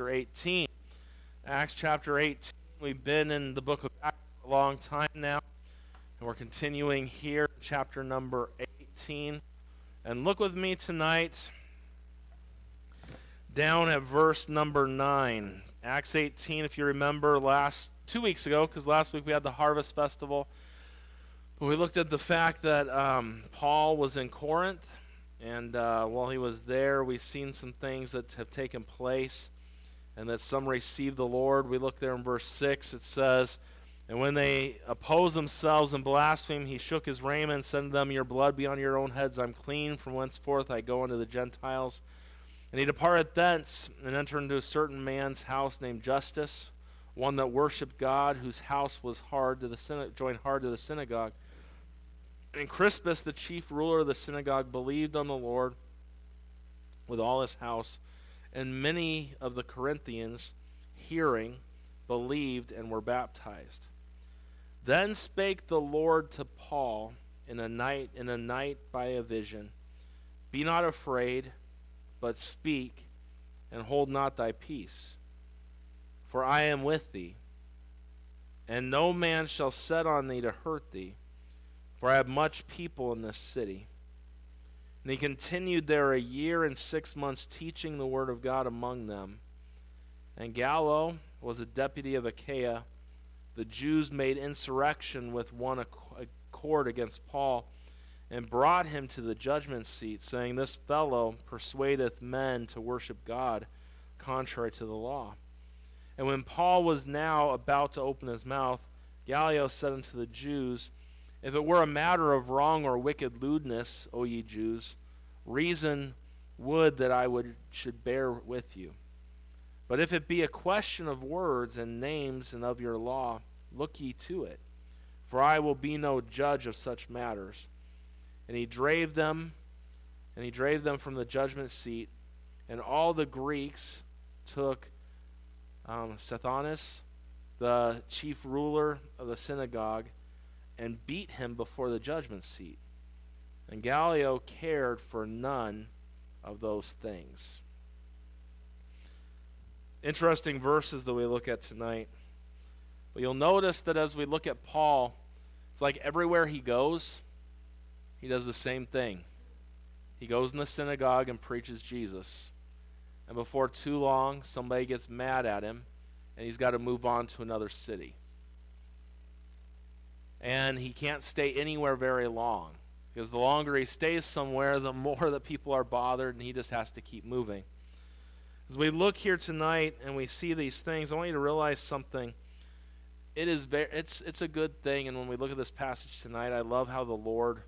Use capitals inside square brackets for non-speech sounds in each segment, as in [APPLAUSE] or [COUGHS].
chapter 18. Acts chapter 18. We've been in the book of Acts a long time now, and we're continuing here, chapter number 18. And look with me tonight down at verse number 9. Acts 18, if you remember last two weeks ago, because last week we had the Harvest Festival. We looked at the fact that um, Paul was in Corinth and uh, while he was there, we've seen some things that have taken place and that some received the Lord. We look there in verse 6. It says, And when they opposed themselves and blasphemed, he shook his raiment and said to them, Your blood be on your own heads. I'm clean. From whenceforth I go unto the Gentiles. And he departed thence and entered into a certain man's house named Justus, one that worshipped God, whose house was hard to the joined hard to the synagogue. And Crispus, the chief ruler of the synagogue, believed on the Lord with all his house, and many of the Corinthians, hearing, believed and were baptized. Then spake the Lord to Paul in a night in a night by a vision, Be not afraid, but speak, and hold not thy peace. For I am with thee, and no man shall set on thee to hurt thee for I have much people in this city. And he continued there a year and six months, teaching the word of God among them. And Gallio was a deputy of Achaia. The Jews made insurrection with one accord against Paul and brought him to the judgment seat, saying, This fellow persuadeth men to worship God contrary to the law. And when Paul was now about to open his mouth, Gallio said unto the Jews, if it were a matter of wrong or wicked lewdness, O ye Jews, reason would that I would should bear with you. But if it be a question of words and names and of your law, look ye to it, for I will be no judge of such matters. And he drave them, and he drave them from the judgment seat, and all the Greeks took um, the chief ruler of the synagogue, and beat him before the judgment seat. And Gallio cared for none of those things. Interesting verses that we look at tonight. But you'll notice that as we look at Paul, it's like everywhere he goes, he does the same thing. He goes in the synagogue and preaches Jesus. And before too long, somebody gets mad at him, and he's got to move on to another city and he can't stay anywhere very long because the longer he stays somewhere, the more that people are bothered, and he just has to keep moving. As we look here tonight and we see these things, I want you to realize something. It is very, it's it's a good thing, and when we look at this passage tonight, I love how the Lord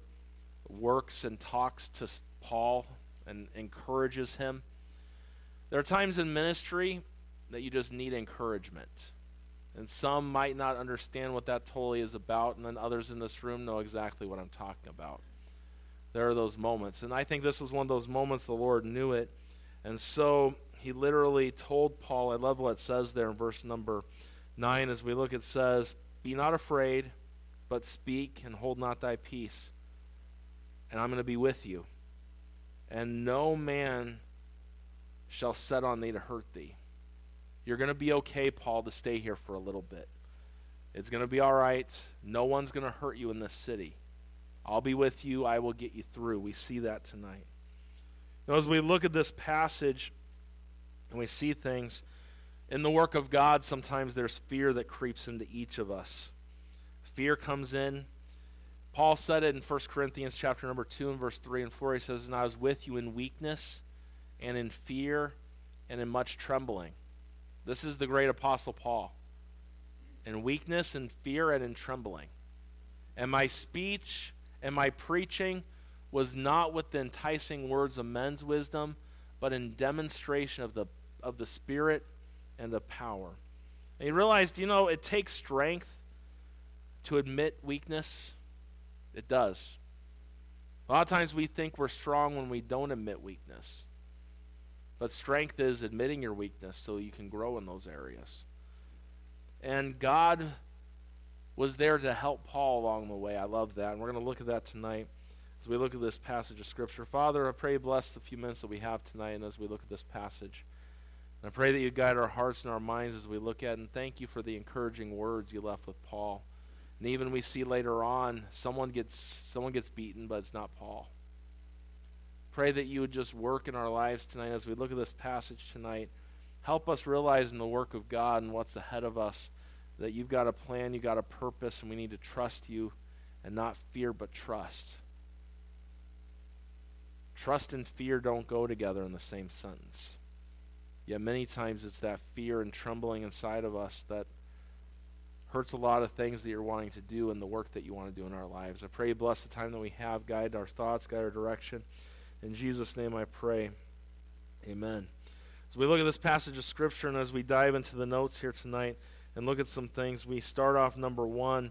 works and talks to Paul and encourages him. There are times in ministry that you just need encouragement. And some might not understand what that totally is about, and then others in this room know exactly what I'm talking about. There are those moments. And I think this was one of those moments the Lord knew it. And so he literally told Paul, I love what it says there in verse number 9 as we look, it says, Be not afraid, but speak and hold not thy peace. And I'm going to be with you. And no man shall set on thee to hurt thee. You're going to be okay, Paul, to stay here for a little bit. It's going to be all right. No one's going to hurt you in this city. I'll be with you. I will get you through. We see that tonight. Now, as we look at this passage and we see things, in the work of God, sometimes there's fear that creeps into each of us. Fear comes in. Paul said it in 1 Corinthians chapter number 2 and verse 3 and 4. He says, And I was with you in weakness and in fear and in much trembling. This is the great apostle Paul. In weakness and fear and in trembling. And my speech and my preaching was not with the enticing words of men's wisdom, but in demonstration of the of the spirit and the power. And he realized, you know, it takes strength to admit weakness. It does. A lot of times we think we're strong when we don't admit weakness. But strength is admitting your weakness so you can grow in those areas. And God was there to help Paul along the way. I love that. And we're going to look at that tonight as we look at this passage of Scripture. Father, I pray bless the few minutes that we have tonight and as we look at this passage. I pray that you guide our hearts and our minds as we look at it, and thank you for the encouraging words you left with Paul. And even we see later on, someone gets someone gets beaten, but it's not Paul. Pray that you would just work in our lives tonight as we look at this passage tonight. Help us realize in the work of God and what's ahead of us that you've got a plan, you've got a purpose, and we need to trust you and not fear but trust. Trust and fear don't go together in the same sentence. Yet many times it's that fear and trembling inside of us that hurts a lot of things that you're wanting to do and the work that you want to do in our lives. I pray you bless the time that we have, guide our thoughts, guide our direction. In Jesus' name I pray. Amen. As we look at this passage of Scripture and as we dive into the notes here tonight and look at some things, we start off number one.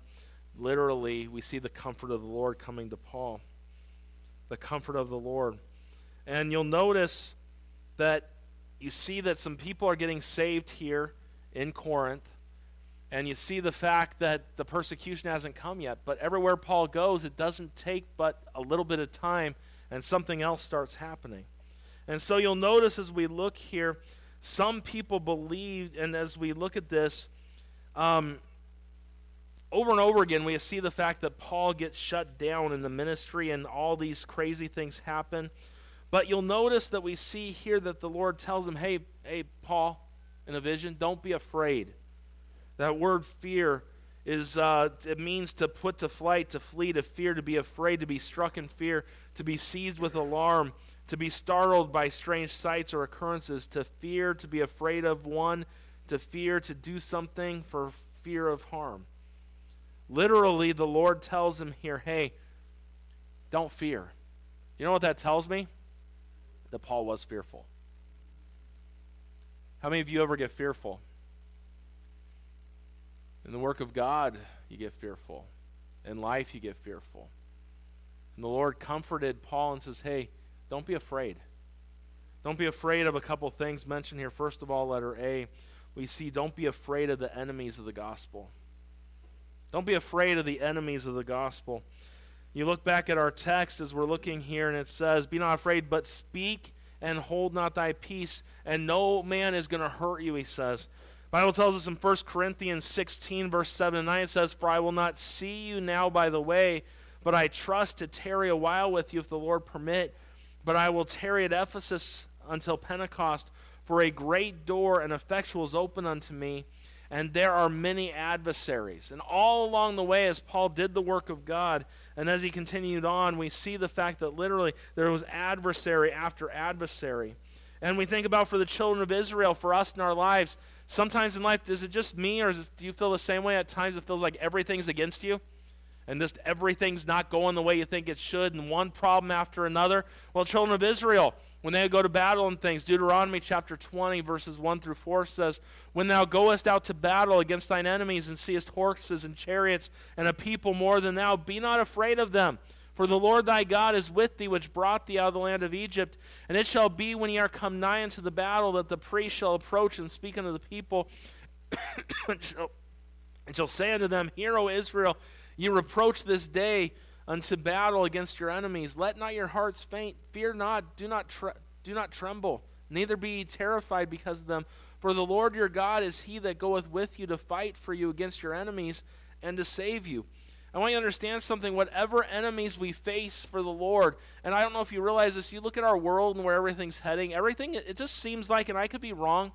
Literally, we see the comfort of the Lord coming to Paul. The comfort of the Lord. And you'll notice that you see that some people are getting saved here in Corinth, and you see the fact that the persecution hasn't come yet. But everywhere Paul goes, it doesn't take but a little bit of time, and something else starts happening. And so you'll notice as we look here, some people believe, and as we look at this, um, over and over again, we see the fact that Paul gets shut down in the ministry, and all these crazy things happen. But you'll notice that we see here that the Lord tells him, hey, hey, Paul, in a vision, don't be afraid. That word fear is, uh, it means to put to flight, to flee, to fear, to be afraid, to be struck in fear, to be seized with alarm, to be startled by strange sights or occurrences, to fear, to be afraid of one, to fear, to do something for fear of harm. Literally, the Lord tells him here, hey, don't fear. You know what that tells me? that Paul was fearful. How many of you ever get fearful? In the work of God, you get fearful. In life, you get fearful. And the Lord comforted Paul and says, Hey, don't be afraid. Don't be afraid of a couple things mentioned here. First of all, letter A, we see don't be afraid of the enemies of the gospel. Don't be afraid of the enemies of the gospel. You look back at our text as we're looking here, and it says, Be not afraid, but speak and hold not thy peace, and no man is going to hurt you, he says. Bible tells us in 1 Corinthians 16, verse 7 and 9, it says, For I will not see you now by the way, but I trust to tarry a while with you if the Lord permit. But I will tarry at Ephesus until Pentecost, for a great door and effectual is open unto me, and there are many adversaries. And all along the way, as Paul did the work of God, and as he continued on, we see the fact that literally there was adversary after adversary. And we think about for the children of Israel, for us in our lives, sometimes in life, is it just me, or it, do you feel the same way? At times it feels like everything's against you, and just everything's not going the way you think it should, and one problem after another. Well, children of Israel, when they go to battle and things. Deuteronomy chapter 20, verses 1 through 4 says, When thou goest out to battle against thine enemies and seest horses and chariots and a people more than thou, be not afraid of them. For the Lord thy God is with thee, which brought thee out of the land of Egypt. And it shall be when ye are come nigh unto the battle that the priest shall approach and speak unto the people, [COUGHS] and, shall, and shall say unto them, Hear, O Israel, ye reproach this day unto battle against your enemies. Let not your hearts faint. Fear not. Do not, tre- do not tremble. Neither be ye terrified because of them. For the Lord your God is he that goeth with you to fight for you against your enemies and to save you. I want you to understand something. Whatever enemies we face for the Lord, and I don't know if you realize this, you look at our world and where everything's heading. Everything it just seems like, and I could be wrong.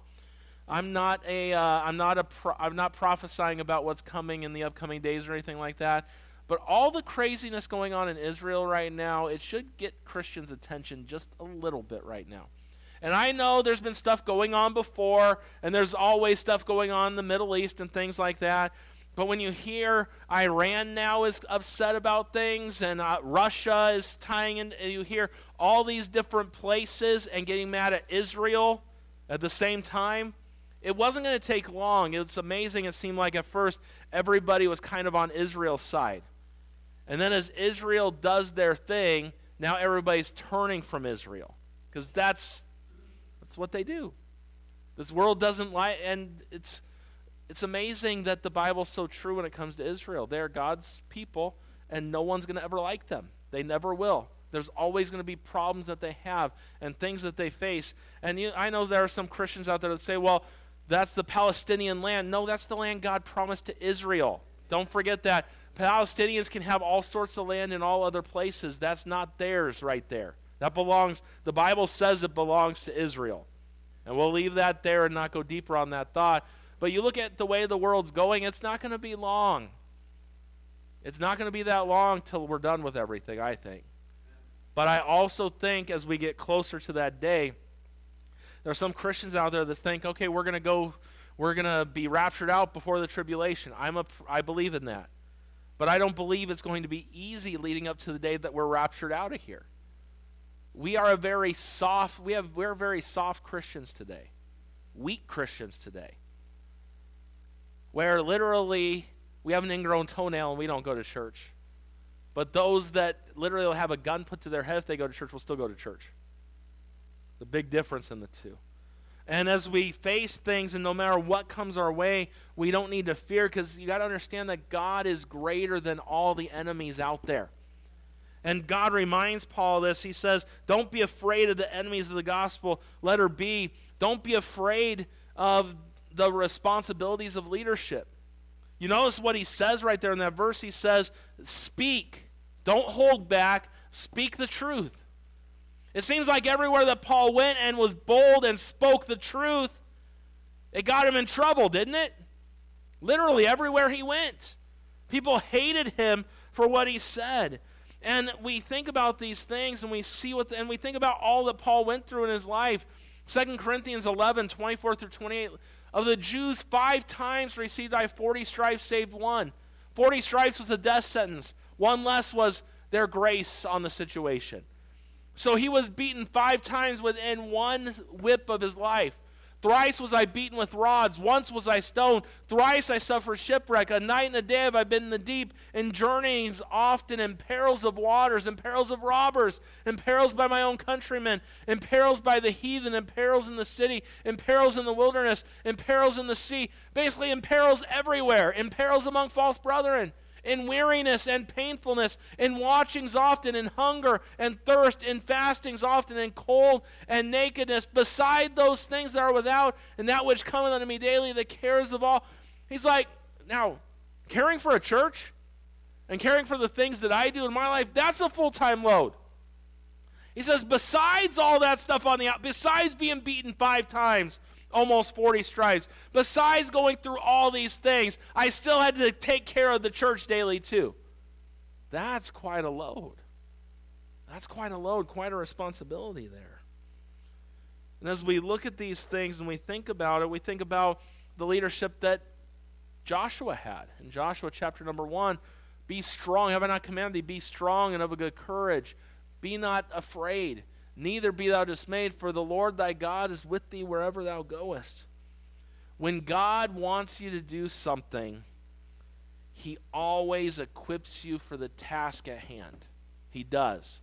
I'm not a, am uh, not a, pro- I'm not prophesying about what's coming in the upcoming days or anything like that. But all the craziness going on in Israel right now, it should get Christians' attention just a little bit right now. And I know there's been stuff going on before, and there's always stuff going on in the Middle East and things like that. But when you hear Iran now is upset about things, and uh, Russia is tying in, you hear all these different places and getting mad at Israel at the same time, it wasn't going to take long. It was amazing. It seemed like at first everybody was kind of on Israel's side. And then as Israel does their thing, now everybody's turning from Israel because that's that's what they do. This world doesn't like and it's it's amazing that the Bible's so true when it comes to Israel. They're God's people and no one's going to ever like them. They never will. There's always going to be problems that they have and things that they face. And you, I know there are some Christians out there that say, well, that's the Palestinian land. No, that's the land God promised to Israel. Don't forget that. Palestinians can have all sorts of land in all other places. That's not theirs right there. That belongs, the Bible says it belongs to Israel. And we'll leave that there and not go deeper on that thought. But you look at the way the world's going, it's not going to be long. It's not going to be that long till we're done with everything, I think. But I also think as we get closer to that day, there are some Christians out there that think, okay, we're going to go, we're going to be raptured out before the tribulation. I'm a, I believe in that. But I don't believe it's going to be easy leading up to the day that we're raptured out of here. We are a very soft, we have, we're very soft Christians today, weak Christians today, where literally we have an ingrown toenail and we don't go to church. But those that literally will have a gun put to their head if they go to church will still go to church. The big difference in the two. And as we face things, and no matter what comes our way, we don't need to fear because you got to understand that God is greater than all the enemies out there. And God reminds Paul this. He says, Don't be afraid of the enemies of the gospel. Let her be. Don't be afraid of the responsibilities of leadership. You notice what he says right there in that verse? He says, Speak. Don't hold back. Speak the truth. It seems like everywhere that Paul went and was bold and spoke the truth, it got him in trouble, didn't it? Literally, everywhere he went. People hated him for what he said. And we think about these things and we see what, the, and we think about all that Paul went through in his life. 2 Corinthians 11, 24 through 28. Of the Jews, five times received I 40 stripes, saved one. 40 stripes was a death sentence. One less was their grace on the situation. So he was beaten five times within one whip of his life. Thrice was I beaten with rods. Once was I stoned. Thrice I suffered shipwreck. A night and a day have I been in the deep, in journeyings often, in perils of waters, in perils of robbers, in perils by my own countrymen, in perils by the heathen, in perils in the city, in perils in the wilderness, in perils in the sea. Basically, in perils everywhere, in perils among false brethren in weariness and painfulness, in watchings often, in hunger and thirst, in fastings often, in cold and nakedness, beside those things that are without, and that which cometh unto me daily, the cares of all. He's like, now, caring for a church and caring for the things that I do in my life, that's a full time load. He says, besides all that stuff on the out, besides being beaten five times, almost 40 stripes. Besides going through all these things, I still had to take care of the church daily too. That's quite a load. That's quite a load, quite a responsibility there. And as we look at these things and we think about it, we think about the leadership that Joshua had. In Joshua chapter number 1, be strong. Have I not commanded thee? Be strong and of a good courage. Be not afraid. Neither be thou dismayed, for the Lord thy God is with thee wherever thou goest. When God wants you to do something, he always equips you for the task at hand. He does.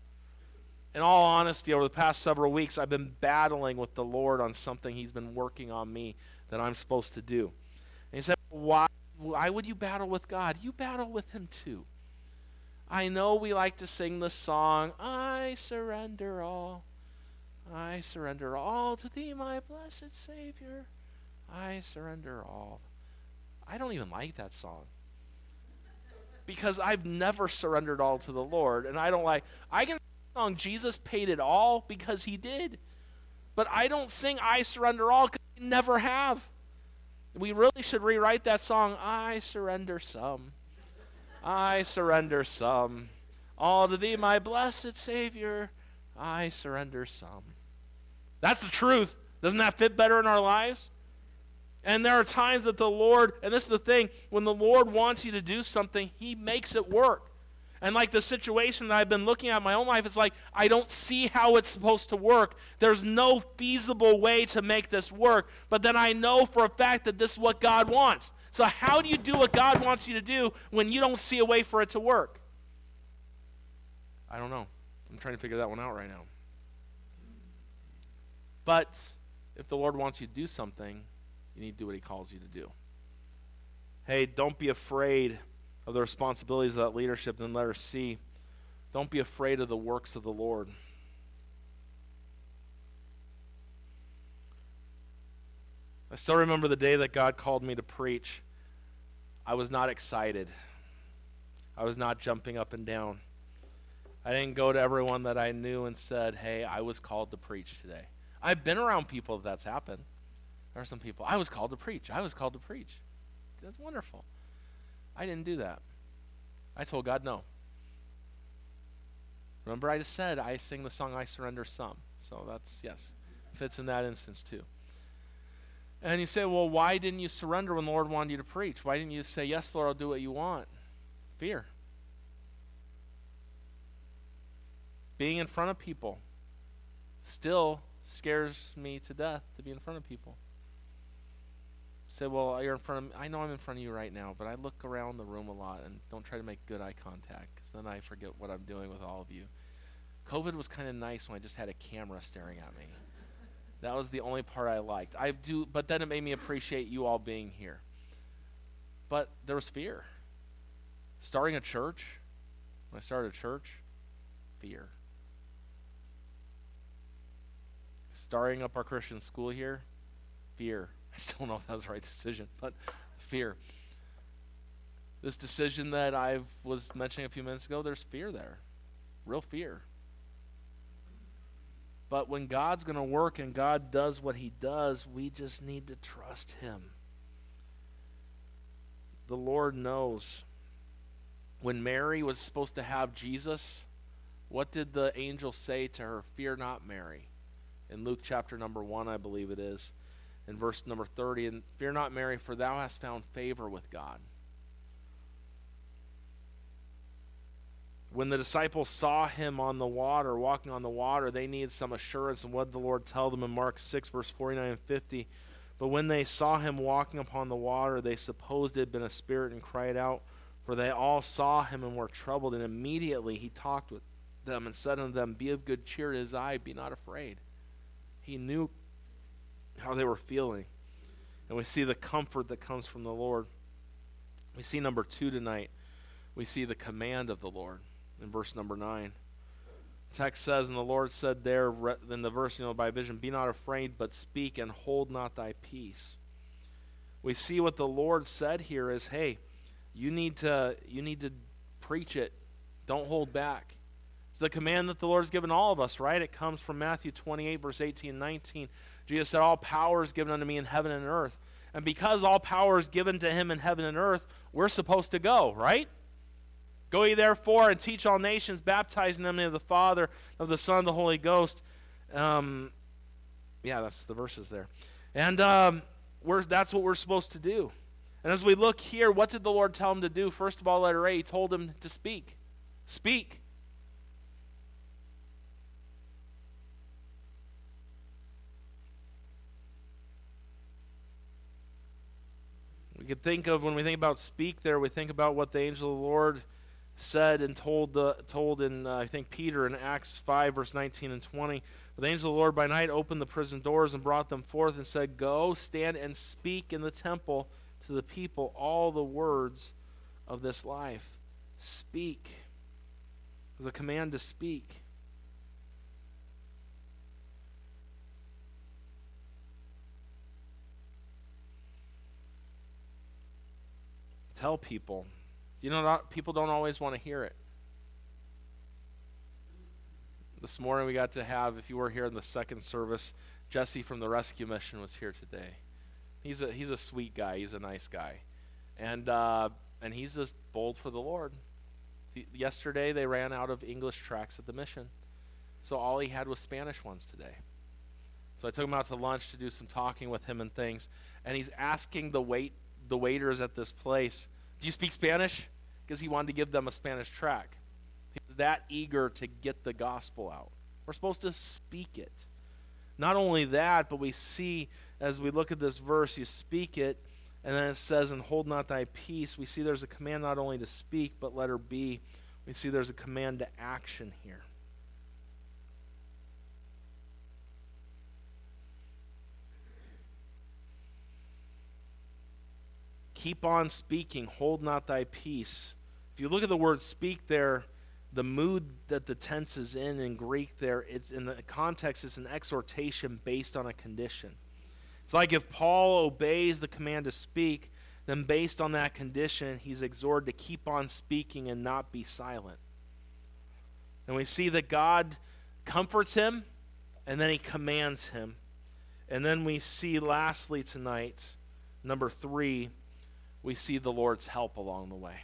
In all honesty, over the past several weeks, I've been battling with the Lord on something he's been working on me that I'm supposed to do. And he said, Why, why would you battle with God? You battle with him too. I know we like to sing the song, I surrender all. I surrender all to thee, my blessed Savior. I surrender all. I don't even like that song. Because I've never surrendered all to the Lord. And I don't like, I can sing the song Jesus paid it all because he did. But I don't sing I surrender all because I never have. We really should rewrite that song, I surrender some. I surrender some. All to thee, my blessed Savior, I surrender some. That's the truth. Doesn't that fit better in our lives? And there are times that the Lord, and this is the thing, when the Lord wants you to do something, He makes it work. And like the situation that I've been looking at in my own life, it's like I don't see how it's supposed to work. There's no feasible way to make this work. But then I know for a fact that this is what God wants. So, how do you do what God wants you to do when you don't see a way for it to work? I don't know. I'm trying to figure that one out right now. But if the Lord wants you to do something, you need to do what He calls you to do. Hey, don't be afraid of the responsibilities of that leadership. Then let her see Don't be afraid of the works of the Lord. I still remember the day that God called me to preach. I was not excited. I was not jumping up and down. I didn't go to everyone that I knew and said, Hey, I was called to preach today. I've been around people that that's happened. There are some people, I was called to preach. I was called to preach. That's wonderful. I didn't do that. I told God no. Remember, I just said I sing the song I Surrender Some. So that's, yes, fits in that instance too. And you say, well, why didn't you surrender when the Lord wanted you to preach? Why didn't you say, yes, Lord, I'll do what you want? Fear. Being in front of people still scares me to death to be in front of people. Say, well, you're in front of me. I know I'm in front of you right now, but I look around the room a lot and don't try to make good eye contact because then I forget what I'm doing with all of you. COVID was kind of nice when I just had a camera staring at me. That was the only part I liked. I do, but then it made me appreciate you all being here. But there was fear. Starting a church, when I started a church, fear. Starting up our Christian school here, fear. [LAUGHS] I still don't know if that was the right decision, but fear. This decision that I was mentioning a few minutes ago, there's fear there. Real fear. But when God's going to work and God does what he does, we just need to trust him. The Lord knows. When Mary was supposed to have Jesus, what did the angel say to her? Fear not, Mary. In Luke chapter number 1, I believe it is in verse number 30 and fear not mary for thou hast found favor with god when the disciples saw him on the water walking on the water they needed some assurance and what did the lord tell them in mark 6 verse 49 and 50 but when they saw him walking upon the water they supposed it had been a spirit and cried out for they all saw him and were troubled and immediately he talked with them and said unto them be of good cheer it is i be not afraid he knew how they were feeling. And we see the comfort that comes from the Lord. We see number two tonight. We see the command of the Lord in verse number nine. The text says, And the Lord said there in the verse, you know, by vision, Be not afraid, but speak and hold not thy peace. We see what the Lord said here is, hey, you need to you need to preach it. Don't hold back. It's the command that the Lord has given all of us, right? It comes from Matthew 28, verse 18 and 19. Jesus said, All power is given unto me in heaven and earth. And because all power is given to him in heaven and earth, we're supposed to go, right? Go ye therefore and teach all nations, baptizing them in the Father, of the Son, of the Holy Ghost. Um, yeah, that's the verses there. And um, that's what we're supposed to do. And as we look here, what did the Lord tell him to do? First of all, letter A, he told him to speak. Speak. We could think of when we think about speak there, we think about what the angel of the Lord said and told the told in uh, I think Peter in Acts 5 verse 19 and 20. But the angel of the Lord by night opened the prison doors and brought them forth and said, "Go, stand and speak in the temple to the people all the words of this life. Speak." There's a command to speak. tell people. You know, not, people don't always want to hear it. This morning we got to have, if you were here in the second service, Jesse from the rescue mission was here today. He's a he's a sweet guy. He's a nice guy, and uh, and he's just bold for the Lord. The, yesterday they ran out of English tracts at the mission, so all he had was Spanish ones today. So I took him out to lunch to do some talking with him and things, and he's asking the wait the waiters at this place, Do you speak Spanish? Because he wanted to give them a Spanish track. He was that eager to get the gospel out. We're supposed to speak it. Not only that, but we see as we look at this verse, you speak it, and then it says, And hold not thy peace. We see there's a command not only to speak, but let her be. we see there's a command to action here. Keep on speaking, hold not thy peace. If you look at the word speak there, the mood that the tense is in in Greek there, it's in the context, it's an exhortation based on a condition. It's like if Paul obeys the command to speak, then based on that condition, he's exhorted to keep on speaking and not be silent. And we see that God comforts him, and then he commands him. And then we see, lastly, tonight, number three, we see the Lord's help along the way.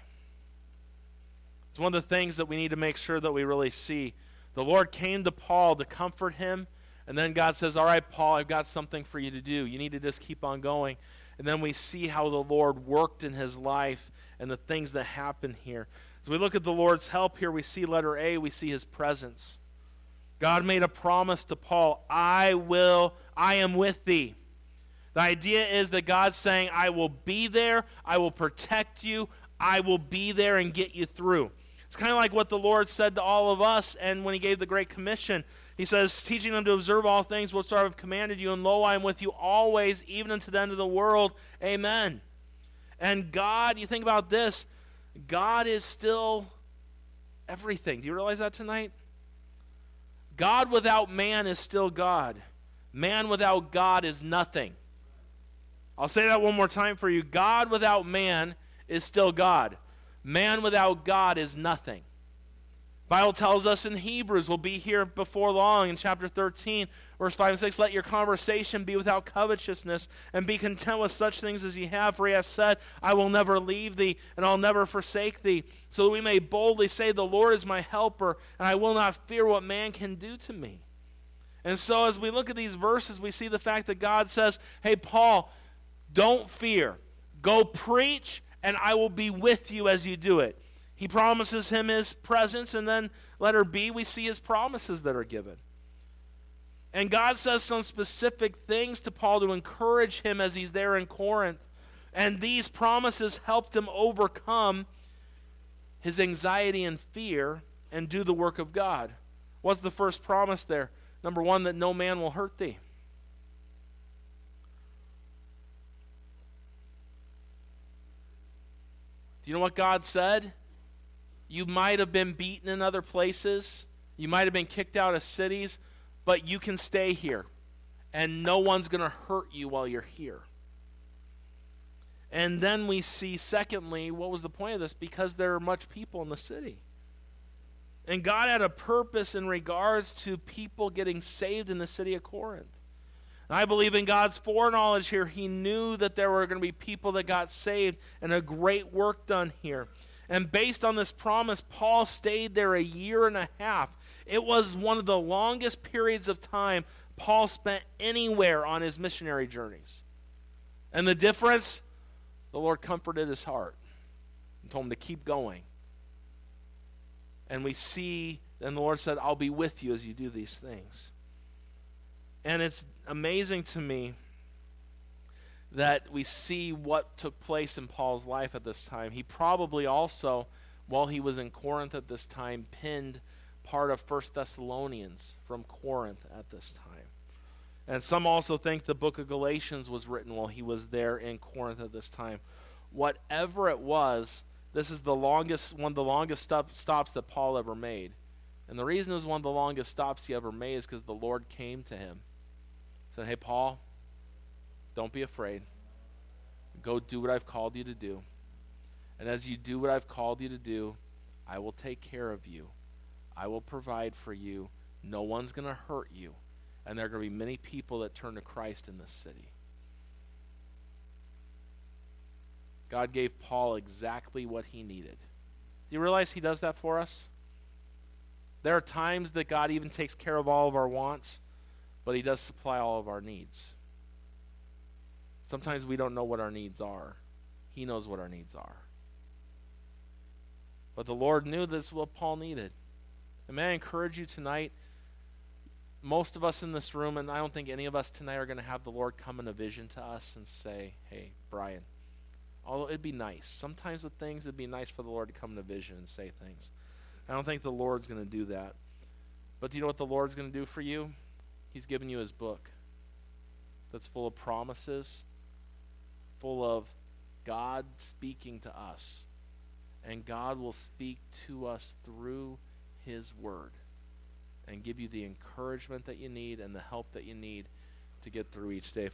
It's one of the things that we need to make sure that we really see. The Lord came to Paul to comfort him, and then God says, All right, Paul, I've got something for you to do. You need to just keep on going. And then we see how the Lord worked in his life and the things that happen here. As we look at the Lord's help here, we see letter A, we see his presence. God made a promise to Paul I will, I am with thee. The idea is that God's saying, I will be there, I will protect you, I will be there and get you through. It's kind of like what the Lord said to all of us and when he gave the Great Commission. He says, teaching them to observe all things whatsoever I've commanded you, and lo, I am with you always, even unto the end of the world. Amen. And God, you think about this, God is still everything. Do you realize that tonight? God without man is still God. Man without God is nothing. I'll say that one more time for you. God without man is still God. Man without God is nothing. Bible tells us in Hebrews, we'll be here before long in chapter 13, verse 5 and 6, let your conversation be without covetousness, and be content with such things as ye have, for he has said, I will never leave thee, and I'll never forsake thee, so that we may boldly say, The Lord is my helper, and I will not fear what man can do to me. And so as we look at these verses, we see the fact that God says, Hey, Paul, don't fear. Go preach and I will be with you as you do it. He promises him his presence, and then letter B, we see his promises that are given. And God says some specific things to Paul to encourage him as he's there in Corinth. And these promises helped him overcome his anxiety and fear and do the work of God. What's the first promise there? Number one, that no man will hurt thee. You know what God said? You might have been beaten in other places, you might have been kicked out of cities, but you can stay here, and no one's going to hurt you while you're here. And then we see, secondly, what was the point of this? Because there are much people in the city. And God had a purpose in regards to people getting saved in the city of Corinth. I believe in God's foreknowledge here. He knew that there were going to be people that got saved and a great work done here. And based on this promise, Paul stayed there a year and a half. It was one of the longest periods of time Paul spent anywhere on his missionary journeys. And the difference, the Lord comforted his heart and told him to keep going. And we see, and the Lord said, I'll be with you as you do these things. And it's amazing to me that we see what took place in Paul's life at this time. He probably also, while he was in Corinth at this time, pinned part of First Thessalonians from Corinth at this time. And some also think the book of Galatians was written while he was there in Corinth at this time. Whatever it was, this is the longest one of the longest stop, stops that Paul ever made. And the reason it was one of the longest stops he ever made is because the Lord came to him said, Hey, Paul, don't be afraid. Go do what I've called you to do. And as you do what I've called you to do, I will take care of you. I will provide for you. No one's going to hurt you. And there are going to be many people that turn to Christ in this city. God gave Paul exactly what he needed. Do you realize he does that for us? There are times that God even takes care of all of our wants but He does supply all of our needs. Sometimes we don't know what our needs are, He knows what our needs are. But the Lord knew this is what Paul needed. And may I encourage you tonight? Most of us in this room, and I don't think any of us tonight are going to have the Lord come in a vision to us and say, Hey, Brian, although it'd be nice. Sometimes with things, it'd be nice for the Lord to come in a vision and say things. I don't think the Lord's going to do that. But do you know what the Lord's going to do for you? He's given you his book that's full of promises, full of God speaking to us. And God will speak to us through His Word and give you the encouragement that you need and the help that you need to get through each day.